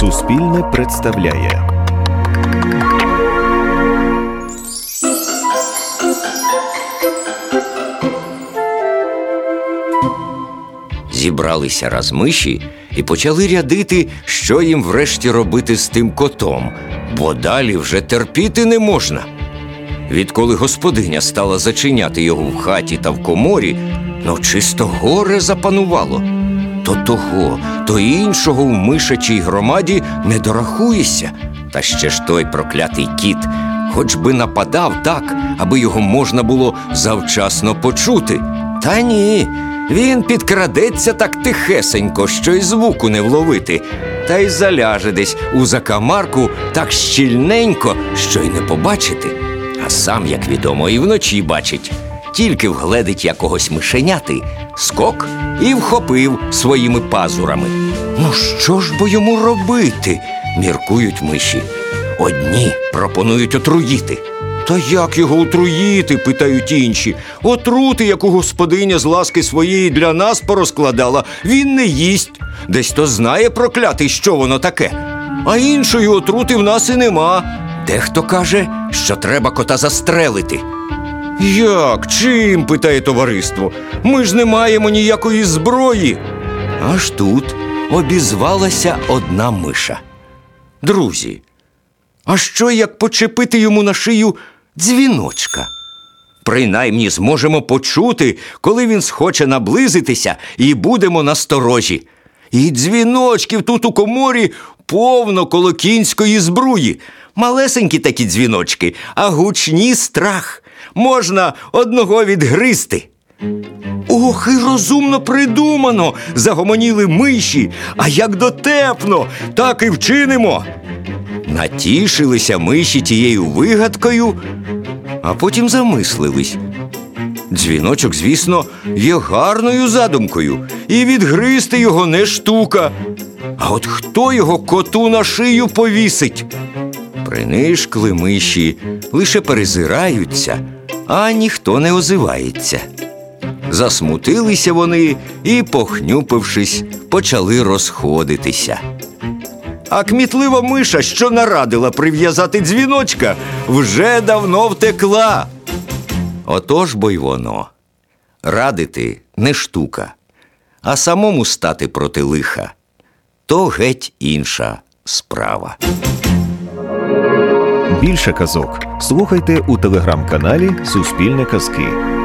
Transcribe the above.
Суспільне представляє. Зібралися раз миші і почали рядити, що їм врешті робити з тим котом, бо далі вже терпіти не можна. Відколи господиня стала зачиняти його в хаті та в коморі, ну чисто горе запанувало. То того, то іншого в мишачій громаді не дорахуєшся. Та ще ж той проклятий кіт, хоч би нападав так, аби його можна було завчасно почути. Та ні, він підкрадеться так тихесенько, що й звуку не вловити, та й заляже десь у закамарку так щільненько, що й не побачити. А сам, як відомо, і вночі бачить. Тільки вгледить якогось мишеняти, скок і вхопив своїми пазурами. Ну, що ж бо йому робити? міркують миші. Одні пропонують отруїти. Та як його отруїти? питають інші. Отрути, яку господиня з ласки своєї для нас порозкладала, він не їсть. Десь то знає проклятий, що воно таке. А іншої отрути в нас і нема. Дехто каже, що треба кота застрелити. Як? Чим? питає товариство. Ми ж не маємо ніякої зброї. Аж тут обізвалася одна миша. Друзі, а що як почепити йому на шию дзвіночка? Принаймні зможемо почути, коли він схоче наблизитися, і будемо насторожі. І дзвіночків тут у коморі повно коло кінської збруї. Малесенькі такі дзвіночки, а гучні страх. Можна одного відгризти. Ох, і розумно придумано, загомоніли миші, а як дотепно, так і вчинимо. Натішилися миші тією вигадкою, а потім замислились. Дзвіночок, звісно, є гарною задумкою, і відгризти його не штука. А от хто його коту на шию повісить? Принишкли миші, лише перезираються, а ніхто не озивається. Засмутилися вони і, похнюпившись, почали розходитися. А кмітлива миша, що нарадила прив'язати дзвіночка, вже давно втекла. Отож бо й воно. Радити не штука, а самому стати проти лиха то геть інша справа. Більше казок слухайте у телеграм-каналі Суспільне Казки.